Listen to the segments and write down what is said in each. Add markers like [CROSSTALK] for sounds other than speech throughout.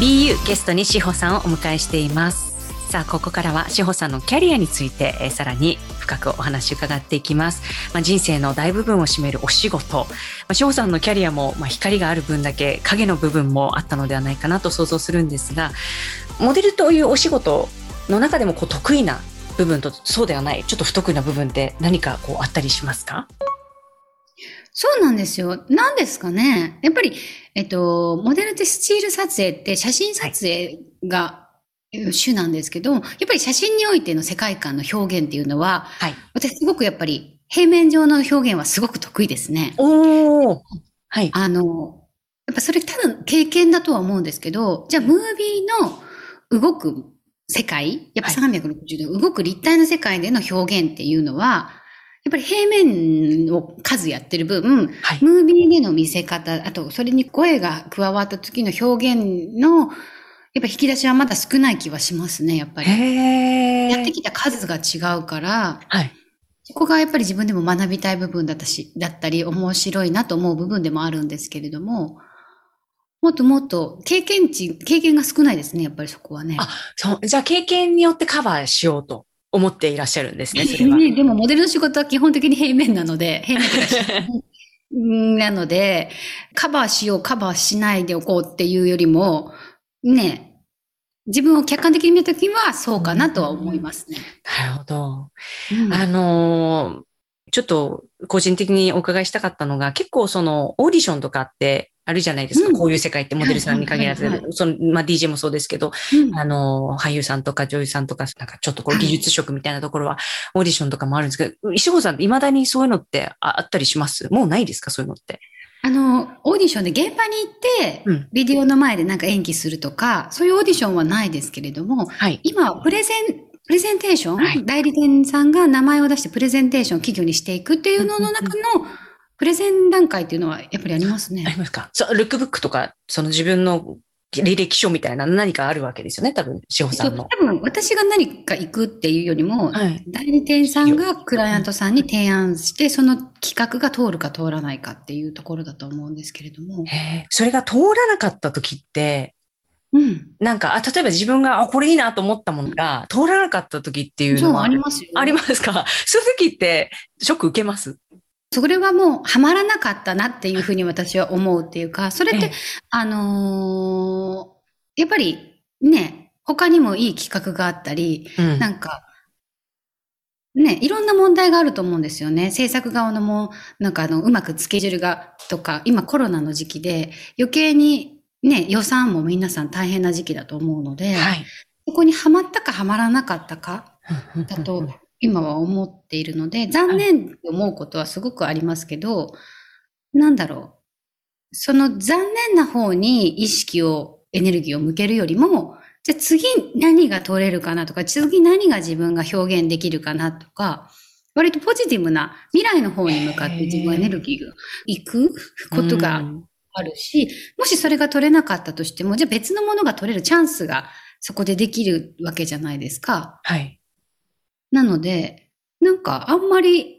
BU ゲストに志保さんをお迎えしています。さあここからは志保さんのキャリアについて、えー、さらに深くお話伺っていきます、まあ、人生の大部分を占めるお仕事、まあ、志保さんのキャリアも、まあ、光がある分だけ影の部分もあったのではないかなと想像するんですがモデルというお仕事の中でもこう得意な部分とそうではないちょっと不得意な部分って何かこうあったりしますか？そうなんですよ。なんですかね？やっぱり、えっと、モデルってスチール撮影って写真撮影が主なんですけど、やっぱり写真においての世界観の表現っていうのは、はい、私すごくやっぱり平面上の表現はすごく得意ですね。おー。はい。あの、やっぱそれ多分経験だとは思うんですけど、じゃあムービーの動く世界、やっぱ360度動く立体の世界での表現っていうのは、やっぱり平面を数やってる分、はい、ムービーでの見せ方、あとそれに声が加わった時の表現の、やっぱ引き出しはまだ少ない気はしますね、やっぱり。やってきた数が違うから、はい、そこがやっぱり自分でも学びたい部分だったし、だったり面白いなと思う部分でもあるんですけれども、もっともっと経験値、経験が少ないですね、やっぱりそこはね。あ、そう。じゃあ経験によってカバーしようと。思っていらっしゃるんですね、それは。でも、モデルの仕事は基本的に平面なので、平面 [LAUGHS] なので、カバーしよう、カバーしないでおこうっていうよりも、ね、自分を客観的に見たときはそうかなとは思いますね。なるほど。うん、あのちょっと個人的にお伺いしたかったのが、結構そのオーディションとかってあるじゃないですか。うん、こういう世界ってモデルさんに限らず、その、まあ、DJ もそうですけど、うん、あの、俳優さんとか女優さんとか、なんかちょっとこう技術職みたいなところは、オーディションとかもあるんですけど、石郷さん、未だにそういうのってあったりします？もうないですか？そういうのって。あの、オーディションで現場に行って、ビデオの前でなんか演技するとか、そういうオーディションはないですけれども、はい、今、プレゼン、プレゼンテーション、はい、代理店さんが名前を出してプレゼンテーションを企業にしていくっていうのの中の、プレゼン段階っていうのはやっぱりありますね。ありますか？そう、ルックブックとか、その自分の履歴書みたいな何かあるわけですよね、多分、志保さんの。多分、私が何か行くっていうよりも、はい、代理店さんがクライアントさんに提案して、その企画が通るか通らないかっていうところだと思うんですけれども。へそれが通らなかった時って、うん。なんか、あ、例えば自分が、あ、これいいなと思ったものが、通らなかった時っていうのは。そう、ありますよ、ありますか？[LAUGHS] そういう時って、ショック受けます？それはもうハマらなかったなっていうふうに私は思うっていうか、それって、ええ、あのー、やっぱりね、他にもいい企画があったり、うん、なんか、ね、いろんな問題があると思うんですよね。制作側のも、なんかあの、うまくスケジュールが、とか、今コロナの時期で、余計にね、予算も皆さん大変な時期だと思うので、はい、そこにはまったかはまらなかったか、だと今は思っているので、残念って思うことはすごくありますけど、なんだろう。その残念な方に意識を、エネルギーを向けるよりも、じゃあ次何が取れるかなとか、次何が自分が表現できるかなとか、割とポジティブな未来の方に向かって自分はエネルギーが行くことがあるし、もしそれが取れなかったとしても、じゃあ別のものが取れるチャンスがそこでできるわけじゃないですか。はい。なので、なんかあんまり、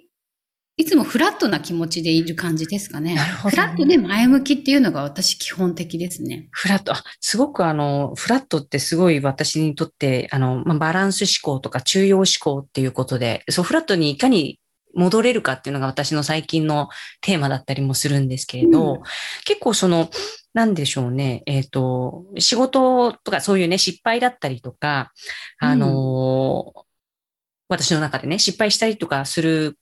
いつもフラットな気持ちでいる感じですかね。なるほど、ね、フラットで前向きっていうのが私基本的ですね。フラット、すごくあの、フラットってすごい私にとって、あの、まあ、バランス思考とか中庸思考っていうことで、そう、フラットにいかに戻れるかっていうのが私の最近のテーマだったりもするんですけれど、うん、結構その、なんでしょうね、えっ、ー、と、仕事とかそういうね、失敗だったりとか、あの、うん私の中でね、失敗したりとかする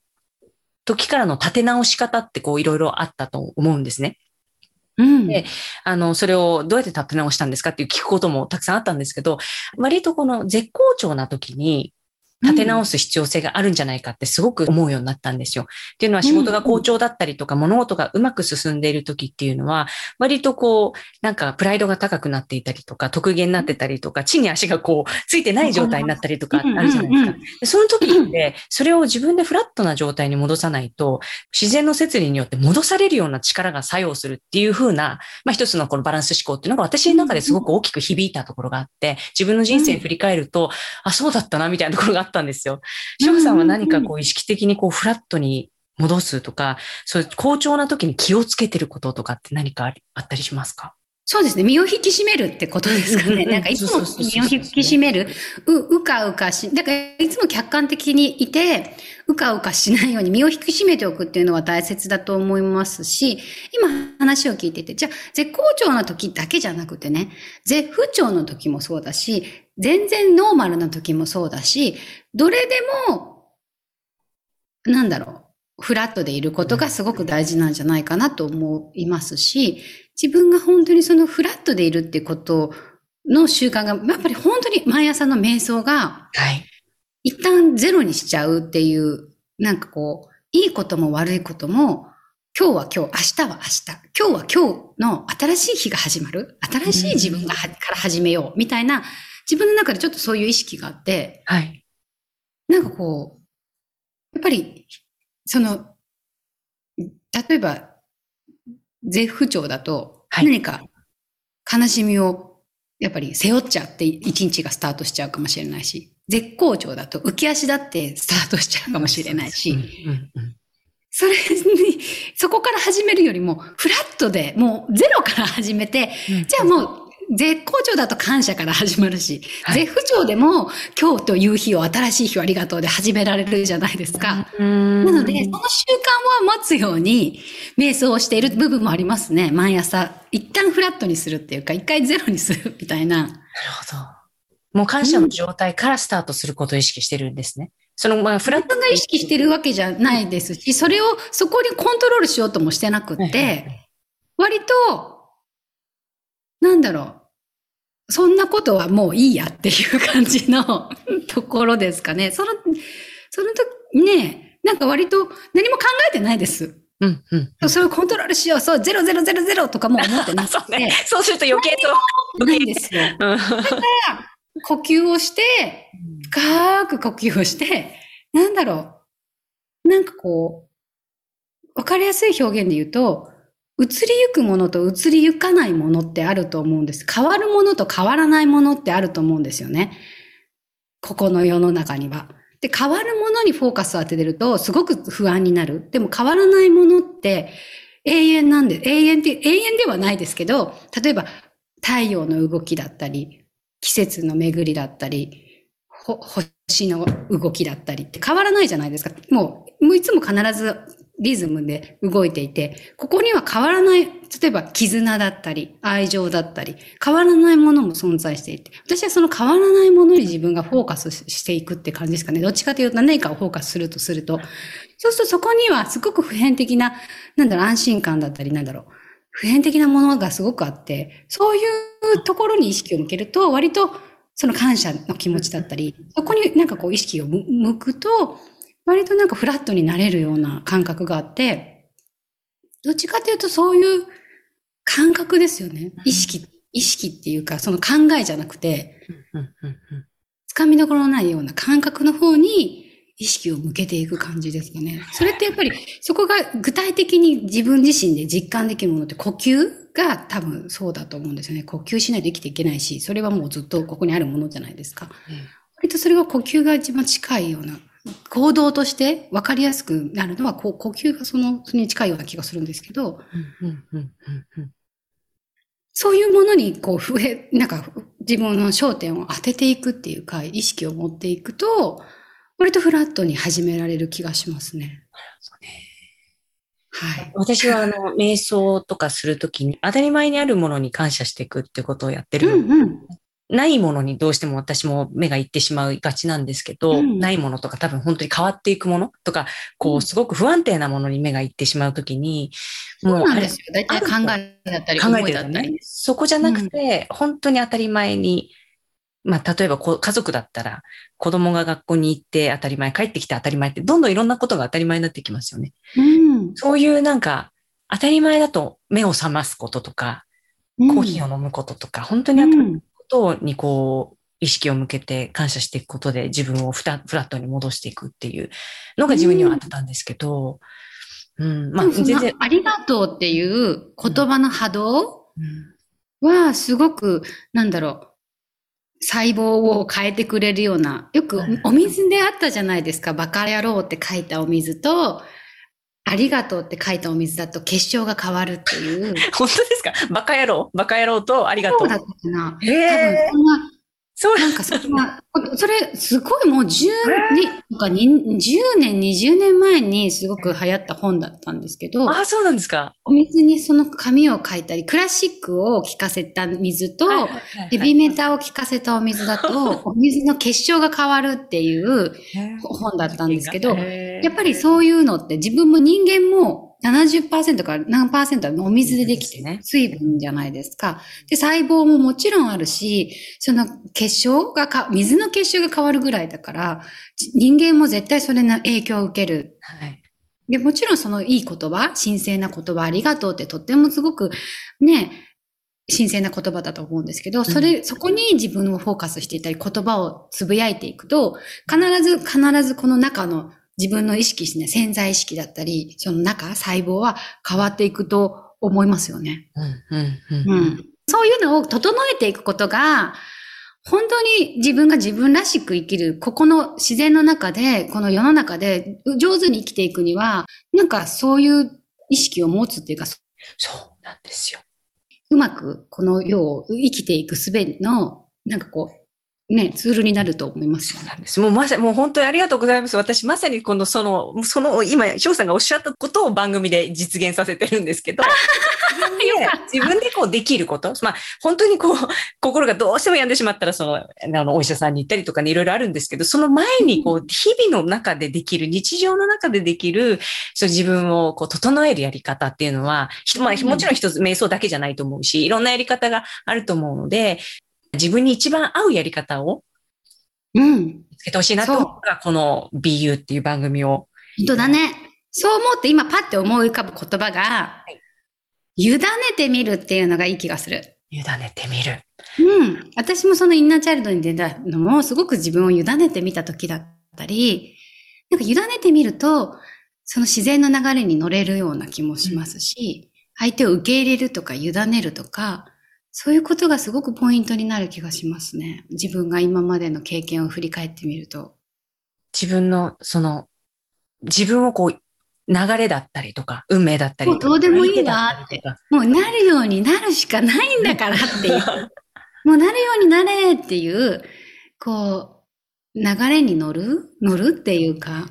時からの立て直し方ってこういろいろあったと思うんですね。うん、で、あの、それをどうやって立て直したんですかっていう聞くこともたくさんあったんですけど、割とこの絶好調な時に、立て直す必要性があるんじゃないかってすごく思うようになったんですよ。っていうのは仕事が好調だったりとか、物事がうまく進んでいる時っていうのは、割とこう、なんかプライドが高くなっていたりとか、特限になってたりとか、地に足がこう、ついてない状態になったりとかあるじゃないですか。でその時って、それを自分でフラットな状態に戻さないと、自然の摂理によって戻されるような力が作用するっていう風な、まあ一つのこのバランス思考っていうのが私の中ですごく大きく響いたところがあって、自分の人生振り返ると、あ、そうだったな、みたいなところがあったんですよ。よ。翔さんは何かこう意識的にこうフラットに戻すとか、そういう好調な時に気をつけてることとかって何かあったりしますか？そうですね。身を引き締めるってことですかね。[LAUGHS] なんかいつも身を引き締める。う、うかうかし、だからいつも客観的にいて、うかうかしないように身を引き締めておくっていうのは大切だと思いますし、今話を聞いてて、じゃあ絶好調な時だけじゃなくてね、絶不調の時もそうだし、全然ノーマルな時もそうだし、どれでも、なんだろう、フラットでいることがすごく大事なんじゃないかなと思いますし、自分が本当にそのフラットでいるってことの習慣が、やっぱり本当に毎朝の瞑想が、はい。一旦ゼロにしちゃうっていう、なんかこう、いいことも悪いことも、今日は今日、明日は明日、今日は今日の新しい日が始まる、新しい自分がから始めよう、みたいな、自分の中でちょっとそういう意識があって、はい。なんかこう、やっぱり、その、例えば、絶不調だと、何か悲しみをやっぱり背負っちゃって一日がスタートしちゃうかもしれないし、絶好調だと浮き足だってスタートしちゃうかもしれないし、それに、そこから始めるよりも、フラットで、もうゼロから始めて、じゃあもう絶好調だと感謝から始まるし、はい、絶不調でも今日という日を新しい日をありがとうで始められるじゃないですか。なので、その習慣は待つように瞑想をしている部分もありますね。毎朝、一旦フラットにするっていうか、一回ゼロにするみたいな。なるほど。もう感謝の状態からスタートすることを意識してるんですね。その、まあ、フラットが意識してるわけじゃないですし、それを、そこにコントロールしようともしてなくって、割と、なんだろう。そんなことはもういいやっていう感じの [LAUGHS] ところですかね。その、その時ね、なんか割と何も考えてないです。うんうんうん、それをコントロールしよう、そう、ゼロゼロゼロゼロとかも思ってなくて。そうね。そうすると余計と。ないんですよ。だから、呼吸をして、深く呼吸をして、なんだろう。なんかこう、わかりやすい表現で言うと、移りゆくものと移りゆかないものってあると思うんです。変わるものと変わらないものってあると思うんですよね。ここの世の中には。で、変わるものにフォーカスを当ててるとすごく不安になる。でも変わらないものって永遠なんで、永遠って、永遠ではないですけど、例えば太陽の動きだったり、季節の巡りだったり、星の動きだったりって変わらないじゃないですか。もう、もういつも必ずリズムで動いていて、ここには変わらない、例えば絆だったり、愛情だったり、変わらないものも存在していて、私はその変わらないものに自分がフォーカスしていくって感じですかね。どっちかというと何かをフォーカスするとすると、そうするとそこにはすごく普遍的な、なんだろう、安心感だったり、なんだろう、普遍的なものがすごくあって、そういうところに意識を向けると、割とその感謝の気持ちだったり、そこになんかこう意識を向くと、割となんかフラットになれるような感覚があって、どっちかというとそういう感覚ですよね。意識、意識っていうか、その考えじゃなくて、つかみどころのないような感覚の方に意識を向けていく感じですかね。それってやっぱり、そこが具体的に自分自身で実感できるものって呼吸が多分そうだと思うんですよね。呼吸しないと生きていけないし、それはもうずっとここにあるものじゃないですか。うん、割とそれが呼吸が一番近いような行動として分かりやすくなるのは、こう、呼吸がその、それに近いような気がするんですけど、そういうものに、こう、増え、なんか、自分の焦点を当てていくっていうか、意識を持っていくと、割とフラットに始められる気がしますね。はい。私は、あの、瞑想とかするときに、当たり前にあるものに感謝していくってことをやってる。うんうん、ないものにどうしても私も目がいってしまいがちなんですけど、うん、ないものとか多分本当に変わっていくものとか、こう、すごく不安定なものに目がいってしまうときに、もう、そうなんですよ。大体考えだったり、考えてだったり、ね。そこじゃなくて、うん、本当に当たり前に、まあ、例えば家族だったら、子供が学校に行って当たり前、帰ってきて当たり前って、どんどんいろんなことが当たり前になってきますよね。うん、そういうなんか、当たり前だと目を覚ますこととか、コーヒーを飲むこととか、本当に当たり前ことにこう、意識を向けて感謝していくことで自分をフラットに戻していくっていうのが自分にはあったんですけど、うん、まあ全然。ありがとうっていう言葉の波動はすごく、なんだろう、細胞を変えてくれるような、よくお水であったじゃないですか、バカ野郎って書いたお水と、ありがとうって書いたお水だと結晶が変わるっていう。[LAUGHS] 本当ですか？バカ野郎バカ野郎とありがとう。そうだったかな。へー多分そんなそう。なんかそんな、それ、すごいもう10年、かに10年、20年前にすごく流行った本だったんですけど、あ、そうなんですか。お水にその紙を書いたり、クラシックを効かせた水と、ヘビメタを効かせたお水だと、[LAUGHS] お水の結晶が変わるっていう本だったんですけど、やっぱりそういうのって自分も人間も70%から何パーセントはお水でできてね、水分じゃないですか。で、細胞ももちろんあるし、その結晶がか、水の結晶が変わるぐらいだから、人間も絶対それの影響を受ける。はい。で、もちろんそのいい言葉、神聖な言葉、ありがとうってとってもすごくね、神聖な言葉だと思うんですけど、それ、そこに自分をフォーカスしていたり、言葉をつぶやいていくと、必ず、必ずこの中の自分の意識してね、潜在意識だったり、その中、細胞は変わっていくと思いますよね。そういうのを整えていくことが、本当に自分が自分らしく生きる、ここの自然の中で、この世の中で上手に生きていくには、なんかそういう意識を持つっていうか、そうなんですよ。うまくこの世を生きていくすべの、なんかこう、ね、ツールになると思います。そうなんです。もうまさに、もう本当にありがとうございます。私まさにこの、その、その、今、翔さんがおっしゃったことを番組で実現させてるんですけど、[LAUGHS] 自分でこうできること。まあ、本当にこう、心がどうしても病んでしまったら、その、あの、お医者さんに行ったりとかね、いろいろあるんですけど、その前にこう、日々の中でできる、日常の中でできる、そう自分をこう、整えるやり方っていうのは、ひまあ、もちろん一つ瞑想だけじゃないと思うし、いろんなやり方があると思うので、自分に一番合うやり方をうん。見つけてほしいなと思うのが、この BU っていう番組を。本当だね。そう思って今パッて思い浮かぶ言葉が、委ねてみるっていうのがいい気がする。委ねてみる。うん。私もそのインナーチャイルドに出たのも、すごく自分を委ねてみた時だったり、なんか委ねてみると、その自然の流れに乗れるような気もしますし、相手を受け入れるとか委ねるとか、そういうことがすごくポイントになる気がしますね。自分が今までの経験を振り返ってみると。自分の、その、自分をこう、流れだったりとか、運命だったりとか。もうどうでもいいわ相手だったりとかもうなるようになるしかないんだからっていう。[LAUGHS] もうなるようになれっていう、こう、流れに乗る？乗るっていうか、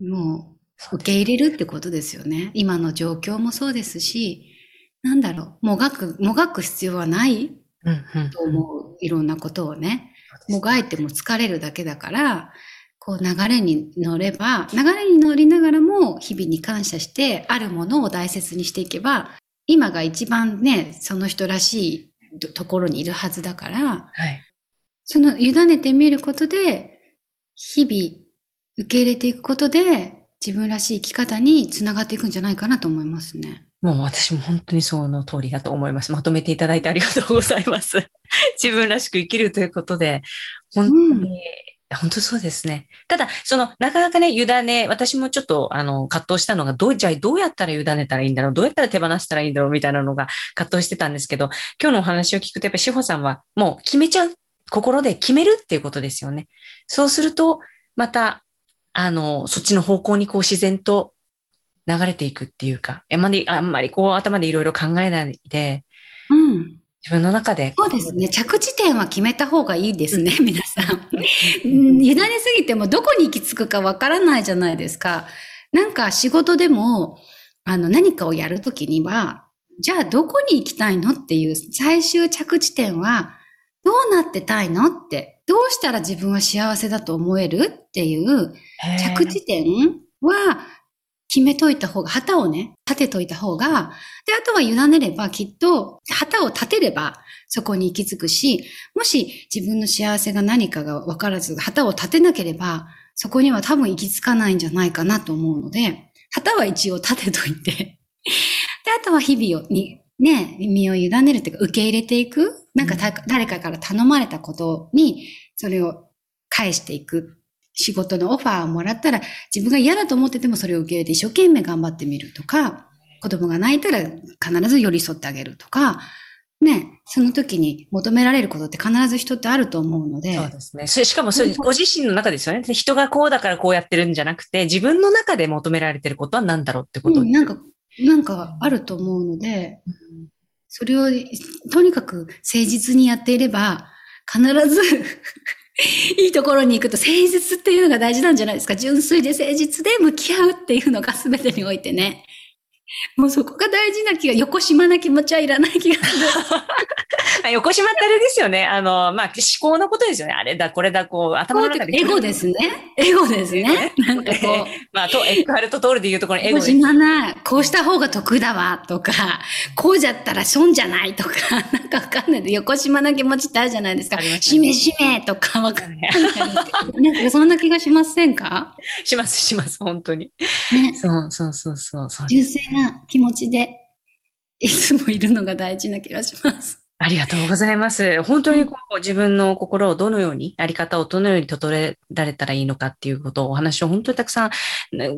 もう受け入れるってことですよね。今の状況もそうですし、なんだろう、もがく、もがく必要はないと思う。いろんなことをね。もがいても疲れるだけだから、こう流れに乗れば、流れに乗りながらも日々に感謝して、あるものを大切にしていけば、今が一番ね、その人らしいとところにいるはずだから、はい。その委ねてみることで、日々受け入れていくことで、自分らしい生き方につながっていくんじゃないかなと思いますね。もう私も本当にその通りだと思います。まとめていただいてありがとうございます。[LAUGHS] 自分らしく生きるということで、本当に、本当そうですね。ただ、その、なかなかね、委ね、私もちょっと、あの、葛藤したのが、どう、じゃあどうやったら委ねたらいいんだろう？どうやったら手放したらいいんだろうみたいなのが葛藤してたんですけど、今日のお話を聞くと、やっぱり志保さんは、もう決めちゃう。心で決めるっていうことですよね。そうすると、また、あの、そっちの方向にこう自然と流れていくっていうか、あんまり、あんまりこう頭でいろいろ考えないで、うん。自分の中で。そうですね。着地点は決めた方がいいですね、皆さん。うん委ねすぎてもどこに行き着くかわからないじゃないですか。なんか仕事でも、あの、何かをやるときには、じゃあどこに行きたいのっていう最終着地点は、どうなってたいのって、どうしたら自分は幸せだと思えるっていう着地点は決めといた方が、旗をね、立てといた方が、で、あとは委ねればきっと、旗を立てればそこに行き着くし、もし自分の幸せが何かが分からず、旗を立てなければ、そこには多分行き着かないんじゃないかなと思うので、旗は一応立てといて、[LAUGHS] で、あとは日々を、に、ね、身を委ねるっていうか、受け入れていく。なんかた、誰かから頼まれたことに、それを返していく。仕事のオファーをもらったら、自分が嫌だと思っててもそれを受け入れて一生懸命頑張ってみるとか、子供が泣いたら必ず寄り添ってあげるとか、ね、その時に求められることって必ず人ってあると思うので。そうですね。それしかもそれご自身の中ですよね。人がこうだからこうやってるんじゃなくて、自分の中で求められてることは何だろうってこと、うん、なんか、なんかあると思うので、うん、それをとにかく誠実にやっていれば、必ず [LAUGHS] いいところに行くと誠実っていうのが大事なんじゃないですか。純粋で誠実で向き合うっていうのが全てにおいてね。もうそこが大事な気が、横島な気持ちはいらない気がする。[LAUGHS] 横島ってあれですよね。あの、まあ、思考のことですよね。あれだ、これだ、こう、頭の中で。エゴですね。エゴですね。なんかこう。[LAUGHS] まあ、と、エックハルト・トールで言うところエゴ。横島な、こうした方が得だわ、とか、こうじゃったら損じゃないとか、[LAUGHS] なんかわかんないで、横島な気持ちってあるじゃないですか。しめしめとかわかんない。なんかそんな気がしませんか？します、します、本当に。ね。そうそうそうそう。純粋な気持ちで、いつもいるのが大事な気がします。ありがとうございます。本当にこう自分の心をどのように、あり方をどのように整えられたらいいのかっていうことをお話を本当にたくさん、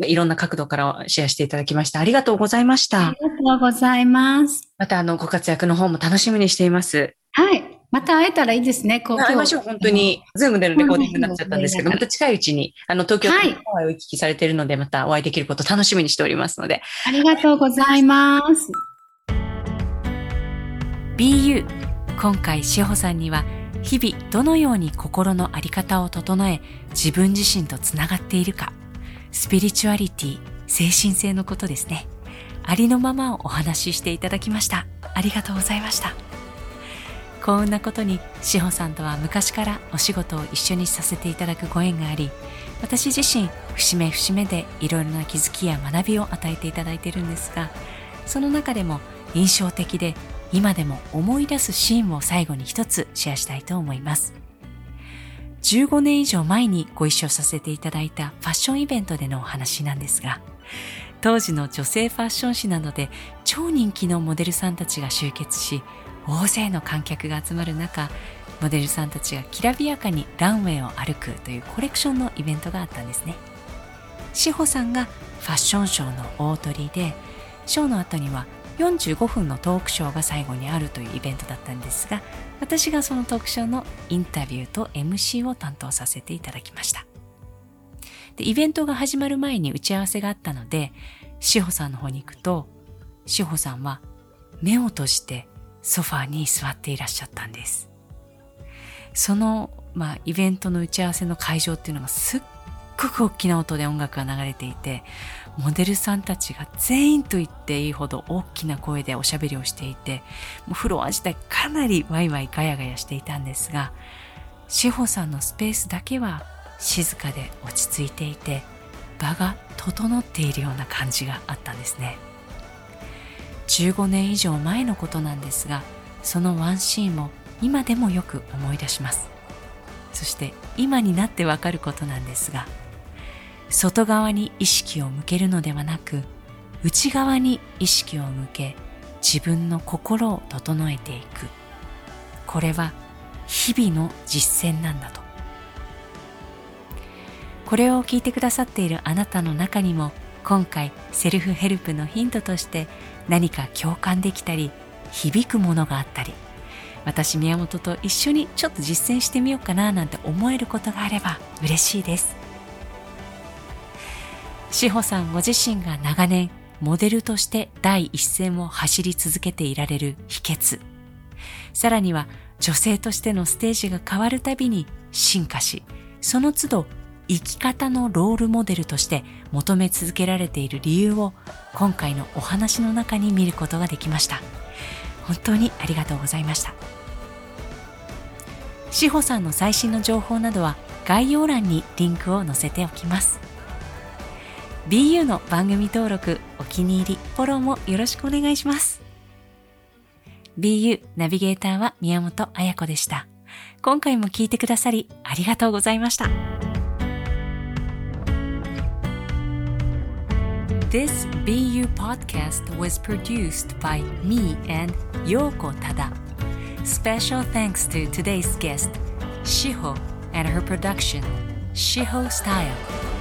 いろんな角度からシェアしていただきました。ありがとうございました。ありがとうございます。またあの、ご活躍の方も楽しみにしています。はい。また会えたらいいですね。こう会いましょう。本当に。 Zoom でのレコーディングになっちゃったんですけど、また近いうちに、あの、東京とハワイを行き来されているので、またお会いできること楽しみにしておりますので。ありがとうございます。BU 今回志保さんには日々どのように心の在り方を整え自分自身とつながっているかスピリチュアリティ精神性のことですねありのままをお話ししていただきましたありがとうございました幸運なことに志保さんとは昔からお仕事を一緒にさせていただくご縁があり私自身節目節目でいろいろな気づきや学びを与えていただいているんですがその中でも印象的で今でも思い出すシーンを最後に一つシェアしたいと思います。15年以上前にご一緒させていただいたファッションイベントでのお話なんですが、当時の女性ファッション誌などで超人気のモデルさんたちが集結し、大勢の観客が集まる中、モデルさんたちがきらびやかにランウェイを歩くというコレクションのイベントがあったんですね。志保さんがファッションショーの大鳥で、ショーの後には45分のトークショーが最後にあるというイベントだったんですが私がそのトークショーのインタビューと MC を担当させていただきましたでイベントが始まる前に打ち合わせがあったので志保さんの方に行くと志保さんは目を閉じてソファーに座っていらっしゃったんです。その、まあ、イベントの打ち合わせの会場っていうのがすっごく大きな音で音楽が流れていてモデルさんたちが全員と言っていいほど大きな声でおしゃべりをしていてもうフロア自体かなりワイワイガヤガヤしていたんですが志保さんのスペースだけは静かで落ち着いていて場が整っているような感じがあったんですね。15年以上前のことなんですがそのワンシーンも今でもよく思い出します。そして今になってわかることなんですが外側に意識を向けるのではなく内側に意識を向け自分の心を整えていく。これは日々の実践なんだと。これを聞いてくださっているあなたの中にも今回セルフヘルプのヒントとして何か共感できたり響くものがあったり私宮本と一緒にちょっと実践してみようかななんて思えることがあれば嬉しいです志保さんご自身が長年モデルとして第一線を走り続けていられる秘訣。さらには女性としてのステージが変わるたびに進化し、その都度生き方のロールモデルとして求め続けられている理由を今回のお話の中に見ることができました。本当にありがとうございました。志保さんの最新の情報などは概要欄にリンクを載せておきます。BU の番組登録、お気に入り、フォローもよろしくお願いします。BU ナビゲーターは宮本彩子でした。今回も聞いてくださりありがとうございました。This BU podcast was produced by me and Yoko Tada. Special thanks to today's guest, Shiho, and her production, Shiho Style.